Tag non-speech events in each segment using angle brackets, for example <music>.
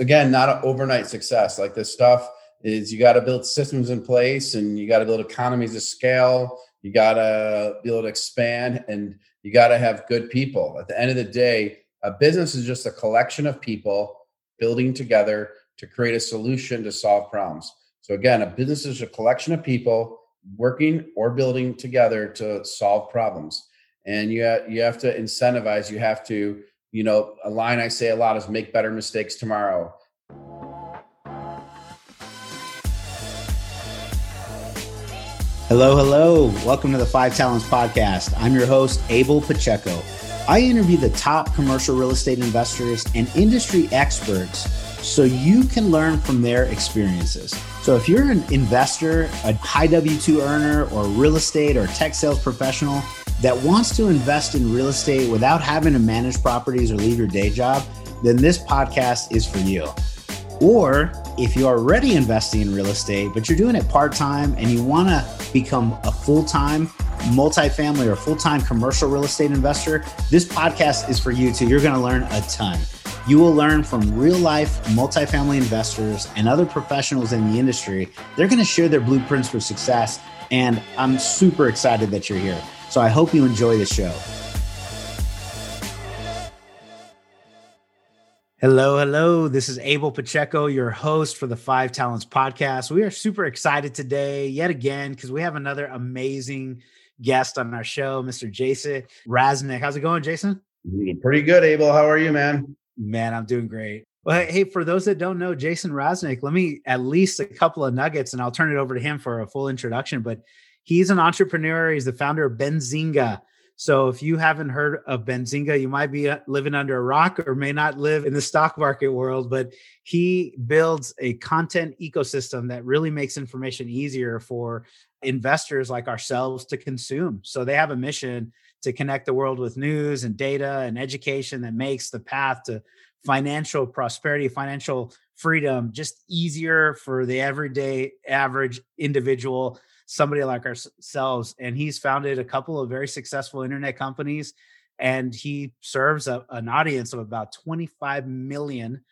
again, not an overnight success. Like this stuff is you got to build systems in place and you got to build economies of scale. You got to be able to expand and you got to have good people. At the end of the day, a business is just a collection of people building together to create a solution to solve problems. So again, a business is a collection of people working or building together to solve problems. And you ha- you have to incentivize, you have to, you know, a line I say a lot is make better mistakes tomorrow. Hello, hello. Welcome to the Five Talents Podcast. I'm your host, Abel Pacheco. I interview the top commercial real estate investors and industry experts so you can learn from their experiences. So if you're an investor, a high W 2 earner, or real estate or tech sales professional that wants to invest in real estate without having to manage properties or leave your day job, then this podcast is for you. Or if you're already investing in real estate, but you're doing it part time and you want to become a full time multifamily or full time commercial real estate investor, this podcast is for you too. You're going to learn a ton. You will learn from real life multifamily investors and other professionals in the industry. They're going to share their blueprints for success. And I'm super excited that you're here. So I hope you enjoy the show. Hello, hello. This is Abel Pacheco, your host for the Five Talents podcast. We are super excited today, yet again, because we have another amazing guest on our show, Mr. Jason Raznick. How's it going, Jason? Pretty good, Abel. How are you, man? Man, I'm doing great. Well, hey, for those that don't know Jason Raznick, let me at least a couple of nuggets and I'll turn it over to him for a full introduction. But he's an entrepreneur, he's the founder of Benzinga. So if you haven't heard of Benzinga, you might be uh, living under a rock or may not live in the stock market world, but he builds a content ecosystem that really makes information easier for investors like ourselves to consume. So they have a mission to connect the world with news and data and education that makes the path to financial prosperity, financial freedom just easier for the everyday average individual somebody like ourselves. And he's founded a couple of very successful internet companies. And he serves a, an audience of about 25 million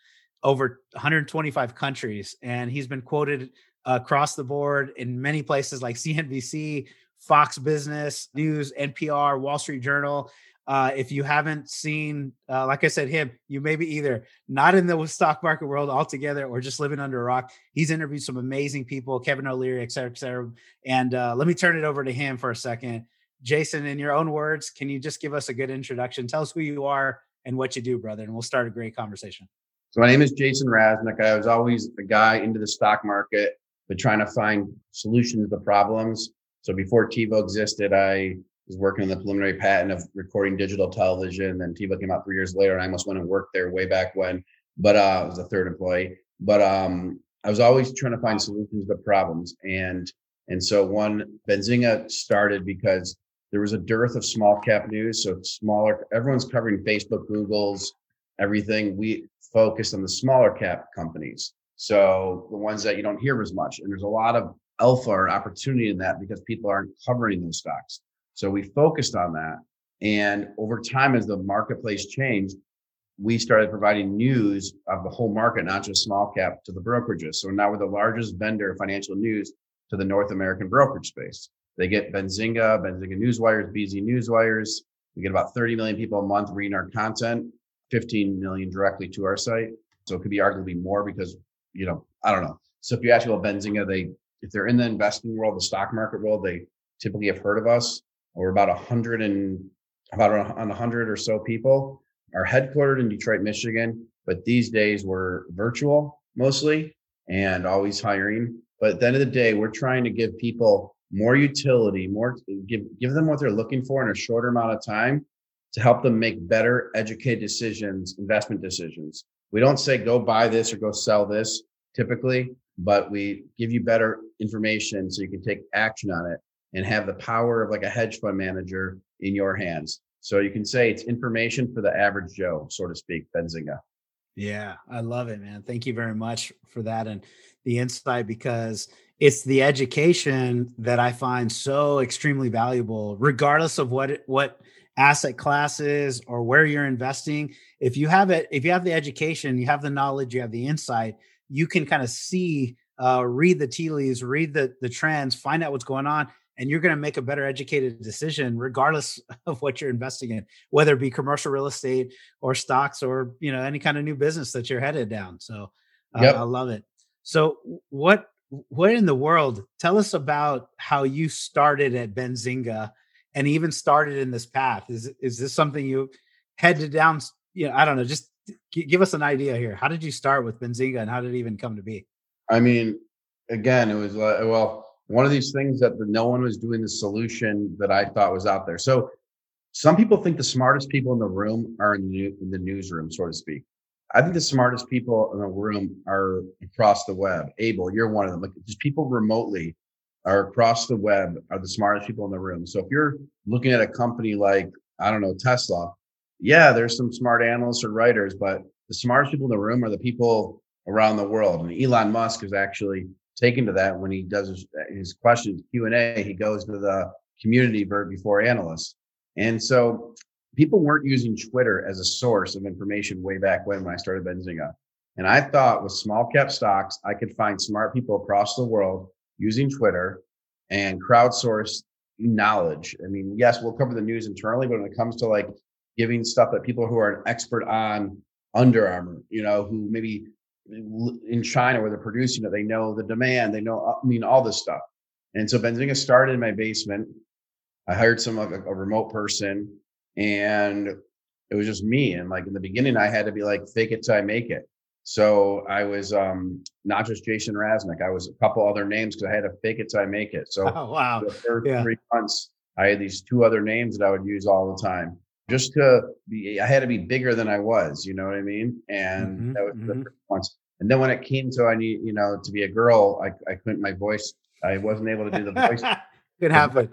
over 125 countries. And he's been quoted across the board in many places like <laughs> CNBC, Fox Business News, NPR, Wall Street Journal. Uh, if you haven't seen, uh, like I said, him, you may be either not in the stock market world altogether or just living under a rock. He's interviewed some amazing people, Kevin O'Leary, et cetera, et cetera. And uh, let me turn it over to him for a second. Jason, in your own words, can you just give us a good introduction? Tell us who you are and what you do, brother, and we'll start a great conversation. So my name is Jason Raznick. I was always a guy into the stock market, but trying to find solutions to problems. So before TiVo existed, I was working on the preliminary patent of recording digital television. Then TiVo came out three years later, and I almost went and worked there way back when. But uh, I was a third employee. But um, I was always trying to find solutions to problems, and and so one Benzinga started because there was a dearth of small cap news. So smaller, everyone's covering Facebook, Google's, everything. We focused on the smaller cap companies. So the ones that you don't hear as much. And there's a lot of alpha or opportunity in that because people aren't covering those stocks. So we focused on that. And over time, as the marketplace changed, we started providing news of the whole market, not just small cap to the brokerages. So now we're the largest vendor of financial news to the North American brokerage space. They get Benzinga, Benzinga Newswires, BZ Newswires. We get about 30 million people a month reading our content, 15 million directly to our site. So it could be arguably more because, you know, I don't know. So if you ask about Benzinga, they, if they're in the investing world, the stock market world, they typically have heard of us. We're about a hundred and about on a hundred or so people. Are headquartered in Detroit, Michigan, but these days we're virtual mostly and always hiring. But at the end of the day, we're trying to give people more utility, more give give them what they're looking for in a shorter amount of time to help them make better educated decisions, investment decisions. We don't say go buy this or go sell this typically, but we give you better information so you can take action on it and have the power of like a hedge fund manager in your hands. So you can say it's information for the average Joe, so to speak, Benzinga. Yeah, I love it, man. Thank you very much for that and the insight because it's the education that I find so extremely valuable, regardless of what what asset classes or where you're investing if you have it if you have the education you have the knowledge you have the insight you can kind of see uh, read the tea leaves read the the trends find out what's going on and you're going to make a better educated decision regardless <laughs> of what you're investing in whether it be commercial real estate or stocks or you know any kind of new business that you're headed down. So uh, yep. i love it. So what what in the world tell us about how you started at benzinga and even started in this path. Is is this something you headed down you know i don't know just give us an idea here. How did you start with benzinga and how did it even come to be? I mean again it was like well one of these things that no one was doing the solution that i thought was out there so some people think the smartest people in the room are in the, in the newsroom so to speak i think the smartest people in the room are across the web abel you're one of them like just people remotely are across the web are the smartest people in the room. So if you're looking at a company like, I don't know, Tesla, yeah, there's some smart analysts or writers, but the smartest people in the room are the people around the world. And Elon Musk is actually taken to that when he does his, his questions Q and A. He goes to the community before analysts, and so people weren't using Twitter as a source of information way back when when I started Benzinga. And I thought with small cap stocks, I could find smart people across the world using Twitter and crowdsource knowledge. I mean, yes, we'll cover the news internally, but when it comes to like giving stuff that people who are an expert on Under Armour, you know, who maybe in China where they're producing it, they know the demand, they know, I mean, all this stuff. And so Benzinga started in my basement. I hired some like a, a remote person and it was just me. And like in the beginning, I had to be like, fake it till I make it. So I was um, not just Jason Raznick. I was a couple other names because I had to fake it till I make it. So oh, <laughs> wow. the first yeah. three months, I had these two other names that I would use all the time. Just to be, I had to be bigger than I was. You know what I mean? And mm-hmm, that was mm-hmm. the first ones. And then when it came to I need, you know, to be a girl, I, I couldn't. My voice, I wasn't able to do the voice. <laughs> Could happen.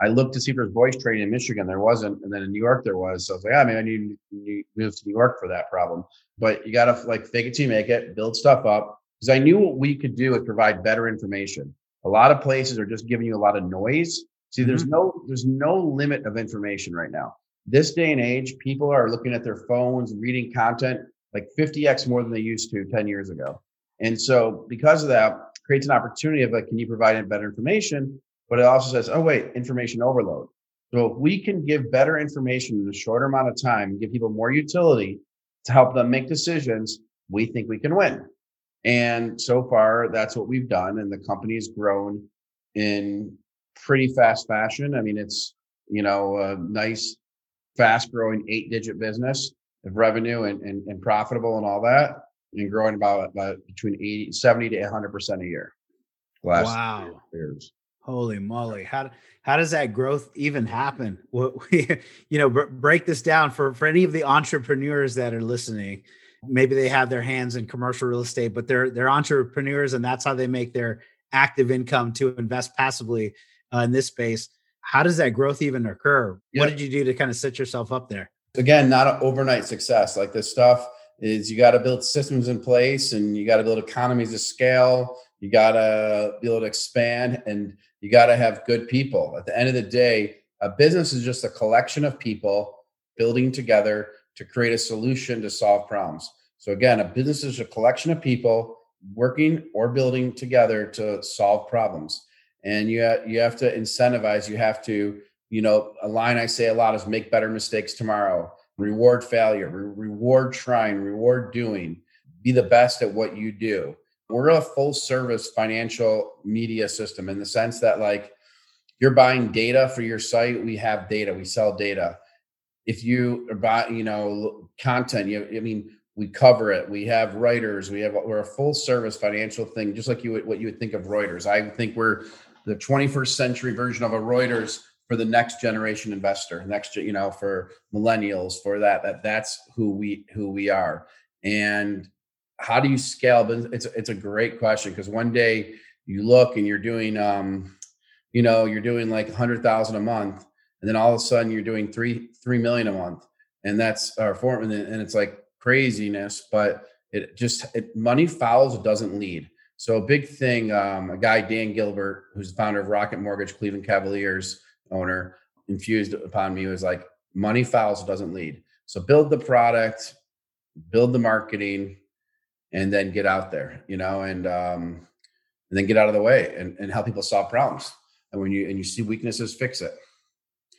I looked to see if there's voice training in Michigan. There wasn't, and then in New York there was. So I was like, ah, maybe I need to move to New York for that problem. But you got to like fake it till you make it, build stuff up. Because I knew what we could do is provide better information. A lot of places are just giving you a lot of noise. See, there's mm-hmm. no there's no limit of information right now. This day and age, people are looking at their phones, reading content like 50x more than they used to 10 years ago. And so because of that, creates an opportunity of like, can you provide better information? but it also says, oh, wait, information overload. So if we can give better information in a shorter amount of time, give people more utility to help them make decisions, we think we can win. And so far, that's what we've done. And the company's grown in pretty fast fashion. I mean, it's, you know, a nice, fast growing eight digit business of revenue and, and, and profitable and all that, and growing about, about between 80, 70 to 100% a year. Wow. years. Holy moly! How how does that growth even happen? <laughs> What we, you know, break this down for for any of the entrepreneurs that are listening. Maybe they have their hands in commercial real estate, but they're they're entrepreneurs, and that's how they make their active income to invest passively uh, in this space. How does that growth even occur? Yep. What did you do to kind of set yourself up there? Again, not an overnight success. Like this stuff is you got to build systems in place, and you got to build economies of scale. You got to be able to expand and you got to have good people. At the end of the day, a business is just a collection of people building together to create a solution to solve problems. So again, a business is a collection of people working or building together to solve problems. And you ha- you have to incentivize. You have to, you know, a line I say a lot is make better mistakes tomorrow. Reward failure. Re- reward trying. Reward doing. Be the best at what you do we're a full service financial media system in the sense that like you're buying data for your site we have data we sell data if you are buying you know content you i mean we cover it we have writers we have we're a full service financial thing just like you what you would think of reuters i think we're the 21st century version of a reuters for the next generation investor next you know for millennials for that that that's who we who we are and how do you scale? But it's it's a great question because one day you look and you're doing um, you know, you're doing like a hundred thousand a month, and then all of a sudden you're doing three three million a month, and that's our form, and, and it's like craziness, but it just it, money follows, it doesn't lead. So a big thing, um, a guy Dan Gilbert, who's the founder of Rocket Mortgage, Cleveland Cavaliers owner, infused upon me was like money follows, doesn't lead. So build the product, build the marketing, and then get out there, you know, and um, and then get out of the way and, and help people solve problems. And when you and you see weaknesses, fix it.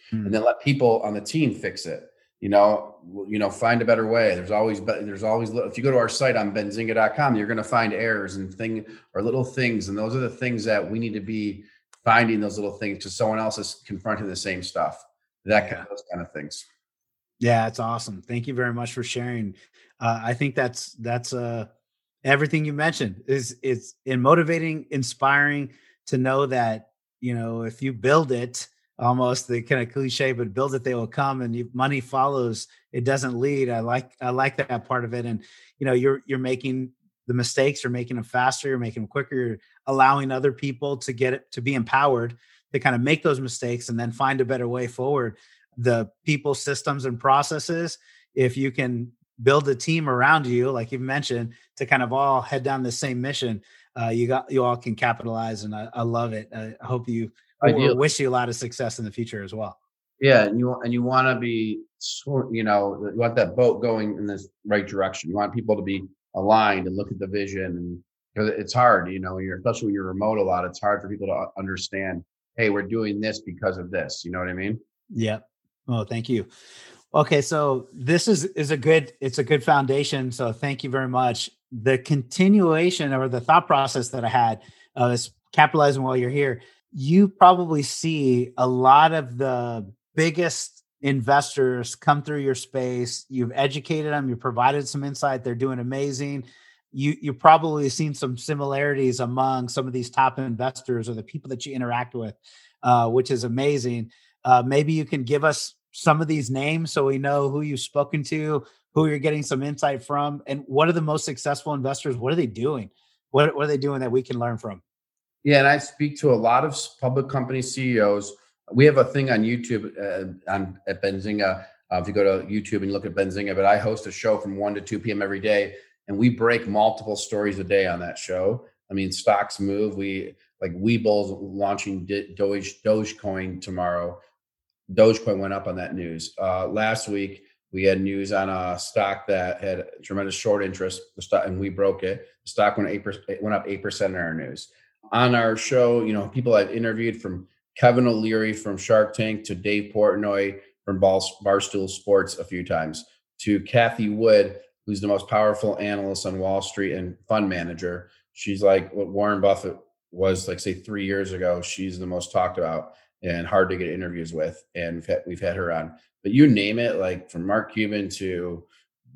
Hmm. And then let people on the team fix it. You know, you know, find a better way. There's always but there's always if you go to our site on benzinga.com, you're going to find errors and thing or little things. And those are the things that we need to be finding those little things because someone else is confronting the same stuff. That yeah. kind of, those kind of things. Yeah, it's awesome. Thank you very much for sharing. Uh, I think that's that's uh everything you mentioned is it's in motivating, inspiring to know that you know if you build it, almost the kind of cliche, but build it, they will come, and you, money follows. It doesn't lead. I like I like that part of it, and you know you're you're making the mistakes, you're making them faster, you're making them quicker, you're allowing other people to get it to be empowered to kind of make those mistakes and then find a better way forward. The people, systems, and processes. If you can build a team around you, like you mentioned, to kind of all head down the same mission, uh, you got you all can capitalize, and I, I love it. I hope you I wish you a lot of success in the future as well. Yeah, and you and you want to be, you know, you want that boat going in this right direction. You want people to be aligned and look at the vision, and because it's hard, you know, you're especially when you're remote a lot. It's hard for people to understand. Hey, we're doing this because of this. You know what I mean? Yeah. Oh, thank you. Okay, so this is is a good it's a good foundation. So thank you very much. The continuation or the thought process that I had uh, is capitalizing while you're here you probably see a lot of the biggest investors come through your space. You've educated them, you've provided some insight, they're doing amazing. You you probably seen some similarities among some of these top investors or the people that you interact with, uh, which is amazing. Uh, maybe you can give us some of these names so we know who you've spoken to, who you're getting some insight from, and what are the most successful investors? What are they doing? What, what are they doing that we can learn from? Yeah, and I speak to a lot of public company CEOs. We have a thing on YouTube uh, on at Benzinga. Uh, if you go to YouTube and look at Benzinga, but I host a show from one to two p.m. every day, and we break multiple stories a day on that show. I mean, stocks move. We like Webull's launching Doge Dogecoin tomorrow. Dogecoin went up on that news. Uh, last week we had news on a stock that had tremendous short interest. The stock and we broke it. The stock went eight went up eight percent in our news on our show, you know, people I've interviewed from Kevin O'Leary from Shark Tank to Dave Portnoy from Barstool Sports a few times to Cathie Wood, who's the most powerful analyst on Wall Street and fund manager. She's like what Warren Buffett was like, say, three years ago. She's the most talked about and hard to get interviews with. And we've had, we've had her on. But you name it, like from Mark Cuban to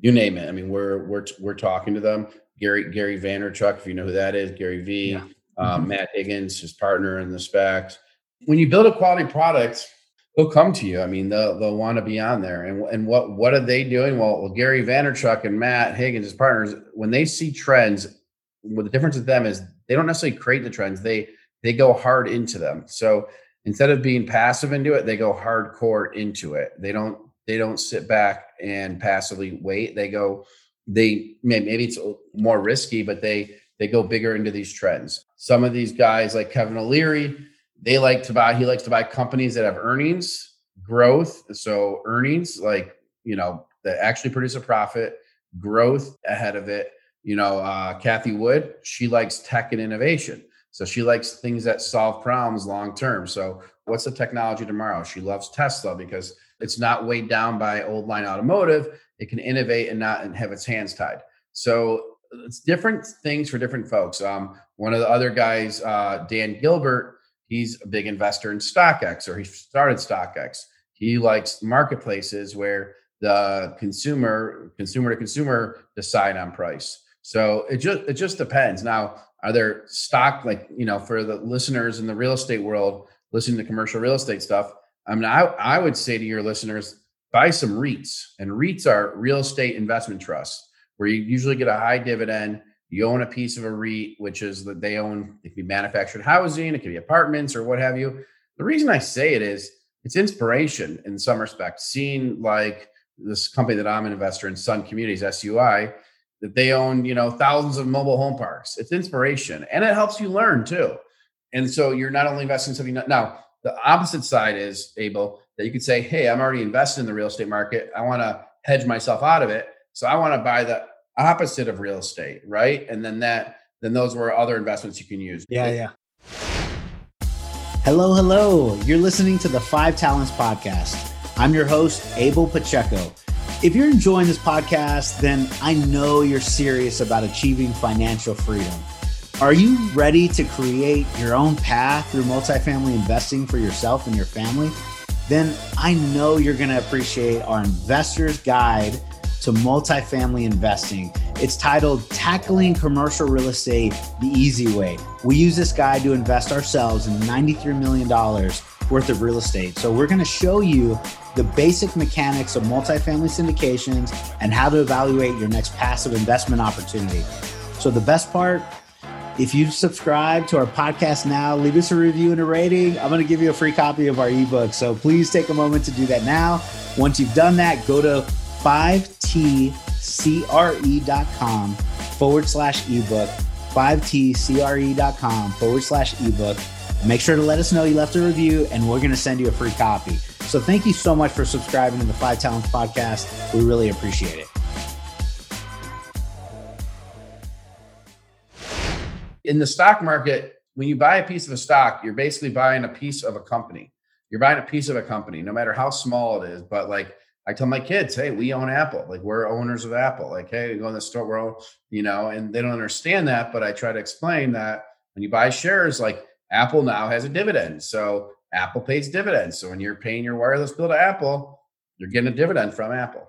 you name it. I mean, we're we're we're talking to them. Gary Gary Vaynerchuk, if you know who that is, Gary V. Yeah um, mm-hmm. Matt Higgins, his partner in the SPACs. When you build a quality product, they'll come to you. I mean, they'll, they'll want to be on there. And, and what, what are they doing? Well, well, Gary Vaynerchuk and Matt Higgins, his partners, when they see trends, what the difference with them is they don't necessarily create the trends. They, they go hard into them. So instead of being passive into it, they go hardcore into it. They don't, they don't sit back and passively wait. They go, they maybe it's more risky, but they, they go bigger into these trends. Some of these guys, like Kevin O'Leary, they like to buy, he likes to buy companies that have earnings growth. So, earnings, like, you know, that actually produce a profit, growth ahead of it. You know, uh, Cathie Wood, she likes tech and innovation. So she likes things that solve problems long term. So, what's the technology tomorrow? She loves Tesla because it's not weighed down by old line automotive. It can innovate and not and have its hands tied. So it's different things for different folks. Um, one of the other guys, uh, Dan Gilbert, he's a big investor in StockX, or he started StockX. He likes marketplaces where the consumer, consumer to consumer, decide on price. So it just it just depends. Now, are there stock like you know for the listeners in the real estate world listening to commercial real estate stuff? I mean, I I would say to your listeners, buy some REITs, and REITs are real estate investment trusts where you usually get a high dividend. You own a piece of a REIT, which is that they own, it can be manufactured housing, it could be apartments or what have you. The reason I say it is it's inspiration in some respects. Seeing like this company that I'm an investor in, Sun Communities, SUI, that they own, you know, thousands of mobile home parks. It's inspiration and it helps you learn too. And so you're not only investing in something now, the opposite side is Abel, that you could say, Hey, I'm already invested in the real estate market. I want to hedge myself out of it. So I want to buy the opposite of real estate. Right. And then that, then those were other investments you can use. Yeah. Yeah. Hello. Hello. You're listening to the Five Talents Podcast. I'm your host, Abel Pacheco. If you're enjoying this podcast, then I know you're serious about achieving financial freedom. Are you ready to create your own path through multifamily investing for yourself and your family? Then I know you're going to appreciate our investor's guide to multifamily investing. It's titled Tackling Commercial Real Estate the Easy Way. We use this guide to invest ourselves in $93 million worth of real estate. So we're going to show you the basic mechanics of multifamily syndications and how to evaluate your next passive investment opportunity. So the best part, if you subscribe to our podcast now, leave us a review and a rating. I'm going to give you a free copy of our ebook. So please take a moment to do that now. Once you've done that, go to 5tcre.com forward slash ebook, 5tcre.com forward slash ebook. Make sure to let us know you left a review and we're going to send you a free copy. So thank you so much for subscribing to the Five Talents podcast. We really appreciate it. in the stock market, when you buy a piece of a stock, you're basically buying a piece of a company. You're buying a piece of a company, no matter how small it is. But like I tell my kids, hey, we own Apple. Like we're owners of Apple. Like, hey, we go in the store, we're all, you know, and they don't understand that. But I try to explain that when you buy shares, like Apple now has a dividend. So Apple pays dividends. So when you're paying your wireless bill to Apple, you're getting a dividend from Apple.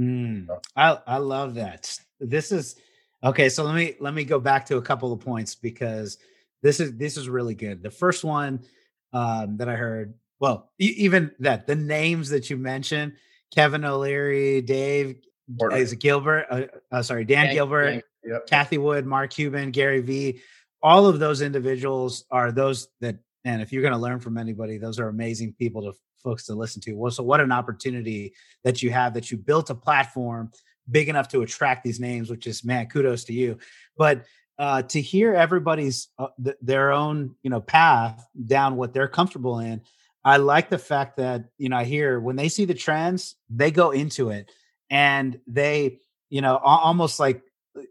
Mm, I, I love that. This is Okay, so let me let me go back to a couple of points because this is this is really good. The first one um, that I heard, well, even that the names that you mentioned, Kevin O'Leary, Dave, Porter. is Gilbert? Uh, uh, sorry, Dan Gilbert, yep. Cathie Wood, Mark Cuban, Gary Vee. All of those individuals are those that, and if you're going to learn from anybody, those are amazing people to folks to listen to. Well, so what an opportunity that you have that you built a platform big enough to attract these names, which is man, kudos to you. But uh, to hear everybody's uh, th- their own you know path down what they're comfortable in, I like the fact that you know I hear when they see the trends, they go into it and they you know almost like uh,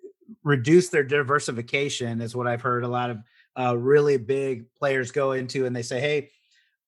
reduce their diversification is what I've heard a lot of uh, really big players go into, and they say, hey.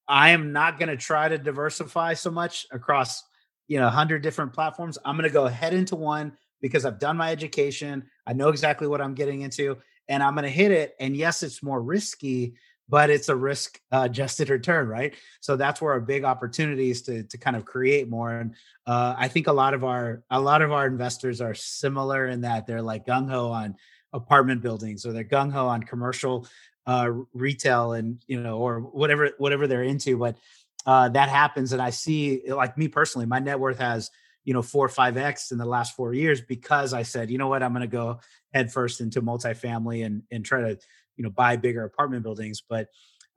I am not going to try to diversify so much across you know 100 different platforms i'm going to go head into one because i've done my education i know exactly what i'm getting into and i'm going to hit it and yes it's more risky but it's a risk uh, adjusted return right? So that's where our big opportunities to to kind of create more and uh, i think a lot of our a lot of our investors are similar in that they're like gung-ho on apartment buildings or they're gung-ho on commercial uh, retail and you know or whatever whatever they're into but uh, that happens and i see like me personally my net worth has you know four or five x in the last four years because i said you know what? I'm going to go head first into multifamily and and try to you know buy bigger apartment buildings but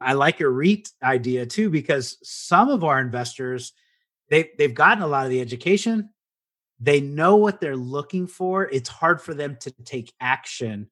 i like your reit idea too because some of our investors they they've gotten a lot of the education they know what they're looking for it's hard for them to take action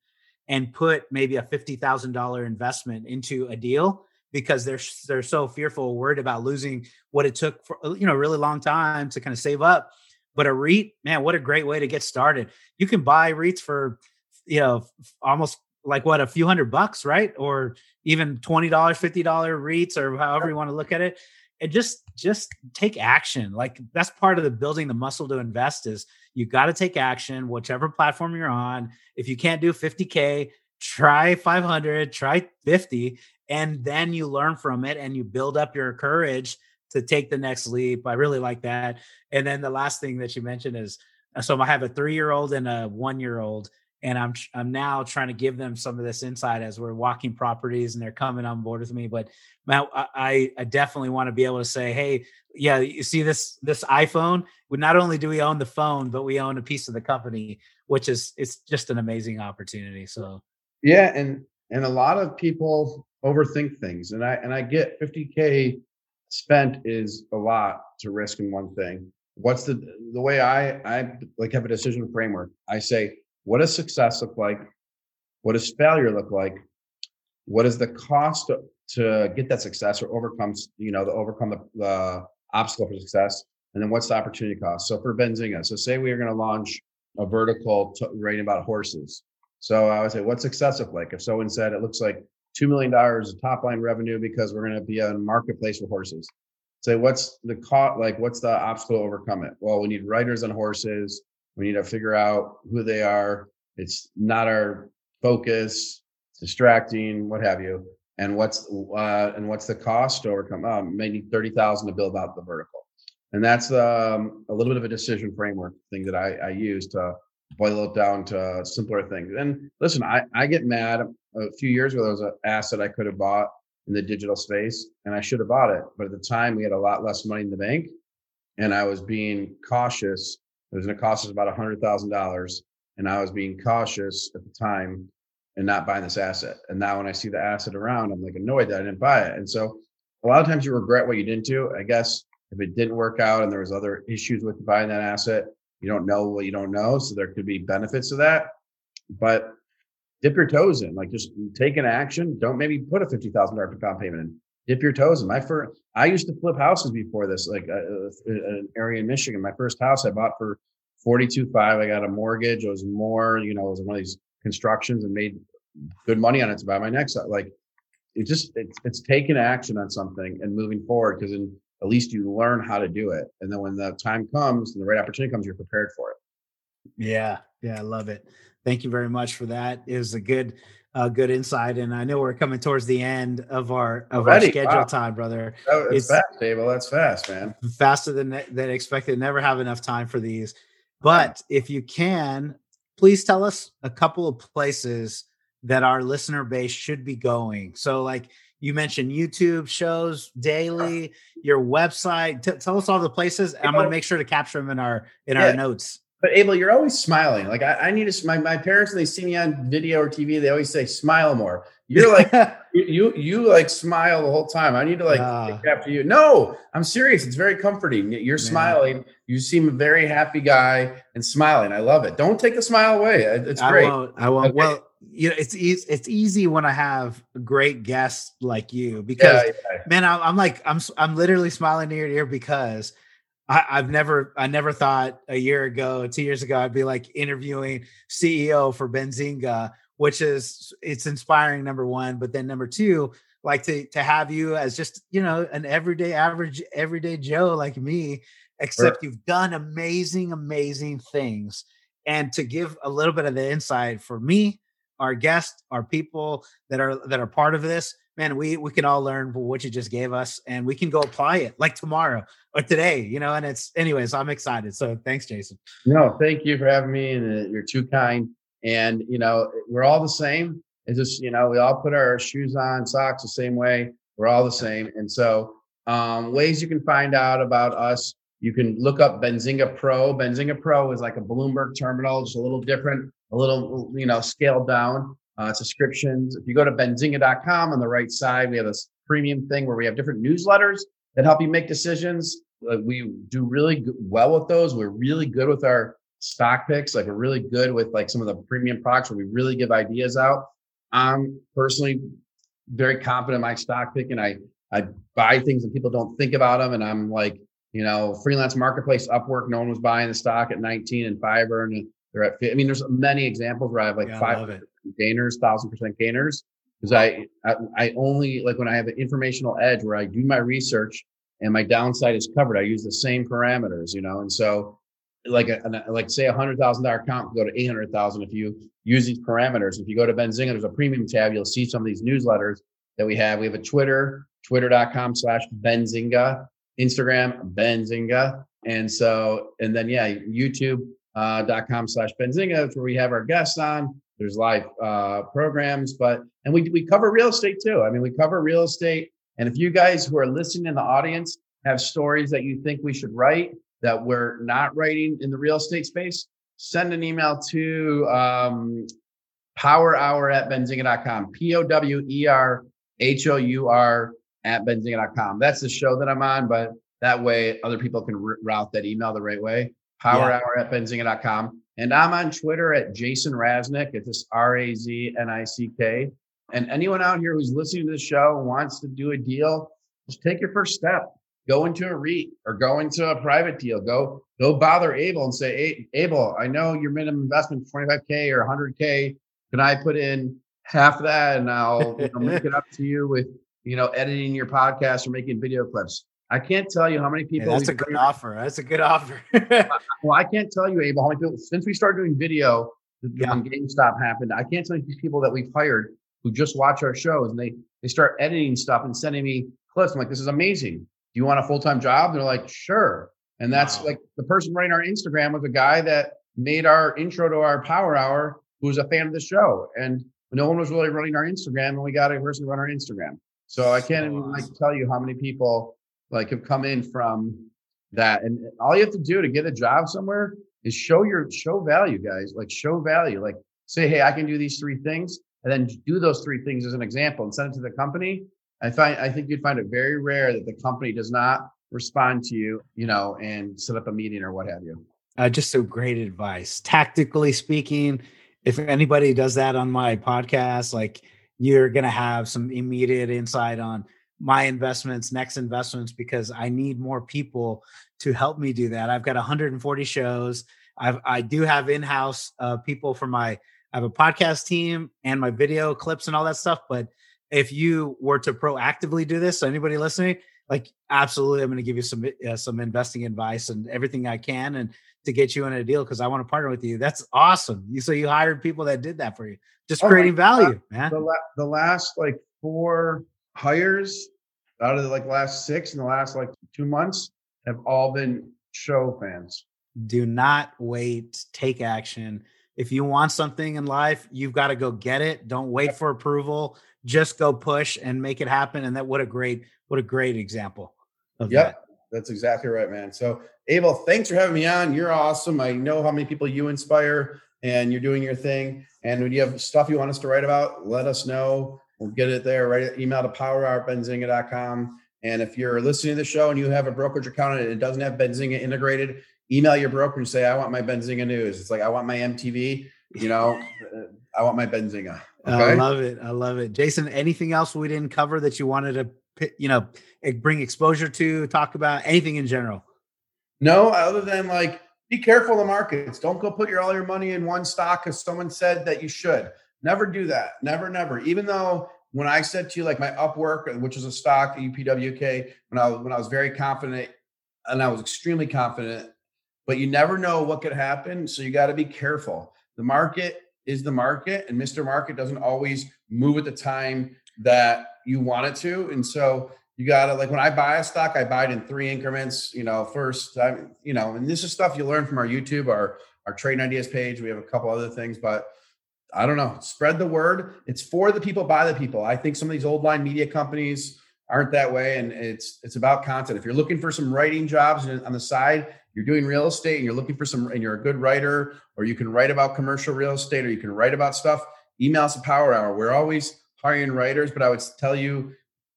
and put maybe a $50,000 investment into a deal because they're they're so fearful, worried about losing what it took for uh, you know a really long time to kind of save up. But a REIT, man, what a great way to get started. You can buy REITs for you know almost like what a few hundred bucks, right? Or even twenty dollars, fifty dollar REITs, or however you want to look at it. And just just take action. Like that's part of the building the muscle to invest is you got to take action, whichever platform you're on. If you can't do 50K, try 500, try 50, and then you learn from it and you build up your courage to take the next leap. I really like that. And then the last thing that you mentioned is uh, so I have a three year old and a one year old, and I'm I'm now trying to give them some of this insight as we're walking properties and they're coming on board with me. But man, I I definitely want to be able to say, hey, yeah, you see this this iPhone? We not only do we own the phone, but we own a piece of the company, which is it's just an amazing opportunity. So yeah, and and a lot of people overthink things. And I and I get 50k spent is a lot to risk in one thing. What's the the way I I like have a decision framework? I say, what does success look like? What does failure look like? What is the cost to get that success or overcome, you know, to overcome the, the obstacle for success? And then what's the opportunity cost? So for Benzinga, so say we are going to launch a vertical t- writing about horses. So I would say, what's success look like? If someone said it looks like $2 million of top line revenue because we're going to be a marketplace for horses. Say, what's the cost? Like, what's the obstacle to overcome it? Well, we need writers on horses. We need to figure out who they are. It's not our focus. It's distracting, what have you. And what's uh, and what's the cost to overcome? Oh, maybe thirty thousand to build out the vertical. And that's um, a little bit of a decision framework thing that I, I use to boil it down to simpler things. And listen, I, I get mad. A few years ago, there was an asset I could have bought in the digital space, and I should have bought it. But at the time, we had a lot less money in the bank, and I was being cautious. It was going to cost us about hundred thousand dollars, and I was being cautious at the time and not buying this asset. And now, when I see the asset around, I'm like annoyed that I didn't buy it. And so, a lot of times, you regret what you didn't do. I guess if it didn't work out and there was other issues with buying that asset, you don't know what you don't know. So there could be benefits to that. But dip your toes in, like just take an action. Don't maybe put a fifty thousand dollar down payment in. Dip your toes in. My first, I used to flip houses before this, like uh, uh an area in Michigan. My first house I bought for forty two five. I got a mortgage. It was more, you know, it was one of these constructions and made good money on it to buy my next. Like it just it's, it's taking action on something and moving forward because in at least you learn how to do it. And then when the time comes and the right opportunity comes, you're prepared for it. Yeah. Yeah. I love it. Thank you very much for that. It was a good, uh, good insight. And I know we're coming towards the end of our, of Already? our schedule wow. time, brother. Oh, it's, fast, Dave. that's fast, man. Faster than, than expected. Never have enough time for these. But if you can, please tell us a couple of places that our listener base should be going. So like, you mentioned YouTube shows daily, your website. T- tell us all the places. I'm going to make sure to capture them in our in yeah. our notes. But Abel, you're always smiling. Like I, I need to. My, my parents, when they see me on video or TV, they always say, "Smile more." You're like <laughs> you, you, you like smile the whole time. I need to like uh, after you. No, I'm serious. It's very comforting. You're man. smiling. You seem a very happy guy and smiling. I love it. Don't take the smile away. It's great. I won't. I won't. Okay. Well, you know it's easy it's easy when i have great guests like you because yeah, yeah. man I'm, I'm, like i'm i'm literally smiling ear to ear because I, i've never i never thought a year ago two years ago i'd be like interviewing ceo for benzinga which is it's inspiring number one but then number two like to to have you as just you know an everyday average everyday joe like me except sure. you've done amazing amazing things and to give a little bit of the insight for me our guests, our people that are that are part of this, man, we we can all learn from what you just gave us, and we can go apply it like tomorrow or today, you know. And it's anyways, I'm excited. So thanks, Jason. No, thank you for having me, and uh, you're too kind. And you know, we're all the same. It's just you know, we all put our shoes on, socks the same way. We're all the same, and so um, ways you can find out about us. You can look up Benzinga Pro. Benzinga Pro is like a Bloomberg terminal, just a little different a little, you know, scaled down uh, subscriptions. If you go to benzinga.com on the right side, we have this premium thing where we have different newsletters that help you make decisions. Uh, we do really good, well with those. We're really good with our stock picks. Like we're really good with like some of the premium products where we really give ideas out. I'm personally very confident in my stock pick and I, I buy things and people don't think about them. And I'm like, you know, freelance marketplace, Upwork, no one was buying the stock at 19 and Fiverr and they're at, I mean, there's many examples where I have like yeah, five gainers, thousand percent gainers. Because I, I, I only like when I have an informational edge where I do my research and my downside is covered. I use the same parameters, you know, and so like a, like say a hundred thousand dollar account can go to eight hundred thousand if you use these parameters. If you go to Benzinga, there's a premium tab. You'll see some of these newsletters that we have. We have a Twitter, twitter.com slash Benzinga, Instagram, Benzinga. And so, and then yeah, YouTube, uh, dot com slash Benzinga, where we have our guests on. There's live uh, programs, but and we we cover real estate too. I mean, we cover real estate. And if you guys who are listening in the audience have stories that you think we should write that we're not writing in the real estate space, send an email to um, power hour at benzinga.com. P O W E R H O U R at benzinga.com. That's the show that I'm on, but that way other people can route that email the right way power yeah. hour at benzinga.com. And I'm on Twitter at Jason Raznick. It's just R A Z N I C K. And anyone out here who's listening to the show wants to do a deal, just take your first step. Go into a REIT or go into a private deal. Go go bother Abel and say, hey, Abel, I know your minimum investment is 25K or 100K. Can I put in half of that and I'll you know, make it up to you with, you know, editing your podcast or making video clips. I can't tell you how many people. that's a good offer. That's a good offer. <laughs> well, I can't tell you, Abel, how many people since we started doing video yeah. when GameStop happened. I can't tell you these people that we've hired who just watch our shows and they they start editing stuff and sending me clips. I'm like, this is amazing. Do you want a full time job? And they're like, sure. And that's wow. like the person running our Instagram was a guy that made our intro to our Power Hour, who was a fan of the show. And no one was really running our Instagram, and we got a person to run our Instagram. So I can't even like tell you how many people like have come in from that. And all you have to do to get a job somewhere is show your show value, guys. Like show value. Like say, hey, I can do these three things, and then do those three things as an example and send it to the company. I find I think you'd find it very rare that the company does not respond to you, you know, and set up a meeting or what have you. Uh, just so great advice. Tactically speaking, if anybody does that on my podcast, like you're going to have some immediate insight on my investments, next investments, because I need more people to help me do that. I've got 140 shows. I've, I do have in-house uh, people for my, I have a podcast team and my video clips and all that stuff. But if you were to proactively do this, so anybody listening, like absolutely, I'm going to give you some uh, some investing advice and everything I can, and to get you in a deal because I want to partner with you. That's awesome. You so you hired people that did that for you, just oh creating value, man. The, la- the last like four hires out of the like last six in the last like two months have all been show fans. Do not wait. Take action. If you want something in life, you've got to go get it. Don't wait for approval. Just go push and make it happen. And that what a great, what a great example of yep. that. That's exactly right, man. So Abel, thanks for having me on. You're awesome. I know how many people you inspire and you're doing your thing. And when you have stuff you want us to write about, let us know. We'll get it there. Write email to powerhourbenzinga.com. And if you're listening to the show and you have a brokerage account and it doesn't have Benzinga integrated, email your broker and say, I want my Benzinga news. It's like, I want my MTV, you know, I want my Benzinga. Okay? I love it. I love it. Jason, anything else we didn't cover that you wanted to, you know, bring exposure to, talk about anything in general? No, other than like, be careful in the markets. Don't go put your all your money in one stock because someone said that you should. Never do that. Never, never. Even though when I said to you, like my Upwork, which is a stock, UPWK, when I when I was very confident and I was extremely confident, but you never know what could happen. So you got to be careful. The market is the market, and Mr. Market doesn't always move at the time that you want it to. And so you got to like when I buy a stock, I buy it in three increments. You know, first, I, you know, and this is stuff you learn from our YouTube, our our trading ideas page. We have a couple other things, but I don't know. Spread the word. It's for the people, by the people. I think some of these old line media companies aren't that way, and it's it's about content. If you're looking for some writing jobs on the side, you're doing real estate, and you're looking for some, and you're a good writer, or you can write about commercial real estate, or you can write about stuff. Email us a Power Hour. We're always hiring writers, but I would tell you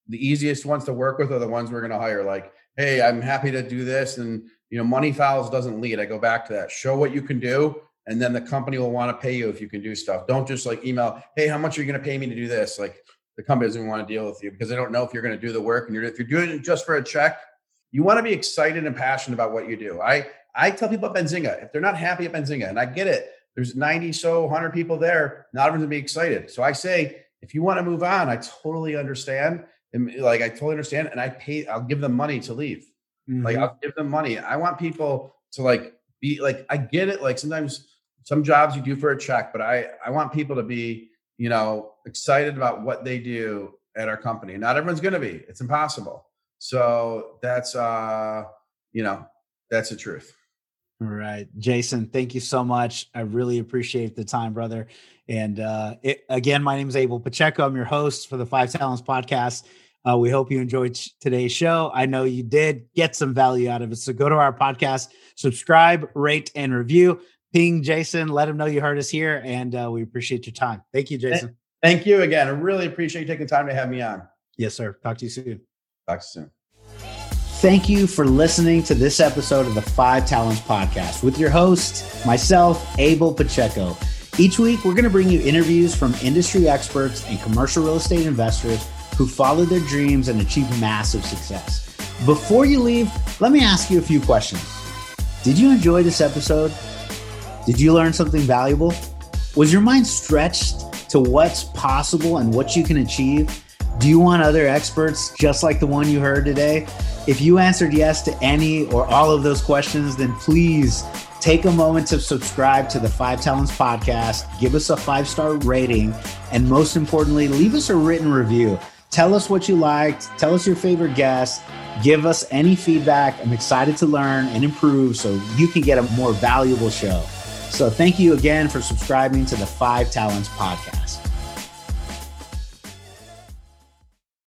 the easiest ones to work with are the ones we're going to hire. Like, hey, I'm happy to do this, and you know, money fouls doesn't lead. I go back to that. Show what you can do and then the company will want to pay you if you can do stuff. Don't just like email, hey, how much are you going to pay me to do this? Like the company doesn't want to deal with you because they don't know if you're going to do the work. And you're if you're doing it just for a check, you want to be excited and passionate about what you do. I I tell people at Benzinga, if they're not happy at Benzinga, and I get it, there's 90 so 100 people there, not everyone's gonna be excited. So I say, if you want to move on, I totally understand. And like I totally understand, and I pay, I'll give them money to leave. Mm-hmm. Like I'll give them money. I want people to like be like, I get it. Like sometimes some jobs you do for a check, but I I want people to be, you know, excited about what they do at our company. Not everyone's going to be. It's impossible. So that's uh, you know, that's the truth. All right, Jason, thank you so much. I really appreciate the time, brother. And uh, it, again, my name is Abel Pacheco. I'm your host for the Five Talents podcast. Uh, we hope you enjoyed today's show. I know you did get some value out of it. So go to our podcast, subscribe, rate, and review ping Jason, let him know you heard us here, and uh, we appreciate your time. Thank you, Jason. Thank you again. I really appreciate you taking time to have me on. Yes, sir. Talk to you soon. You soon. Thank you for listening to this episode of the Five Talents Podcast with your host, myself, Abel Pacheco. Each week, we're going to bring you interviews from industry experts and commercial real estate investors who followed their dreams and achieved massive success. Before you leave, let me ask you a few questions. Did you enjoy this episode? Did you learn something valuable? Was your mind stretched to what's possible and what you can achieve? Do you want other experts just like the one you heard today? If you answered yes to any or all of those questions, then please take a moment to subscribe to the Five Talents podcast, give us a five star rating, and most importantly, leave us a written review. Tell us what you liked, tell us your favorite guest, give us any feedback. I'm excited to learn and improve so you can get a more valuable show. So, thank you again for subscribing to the Five Talents podcast.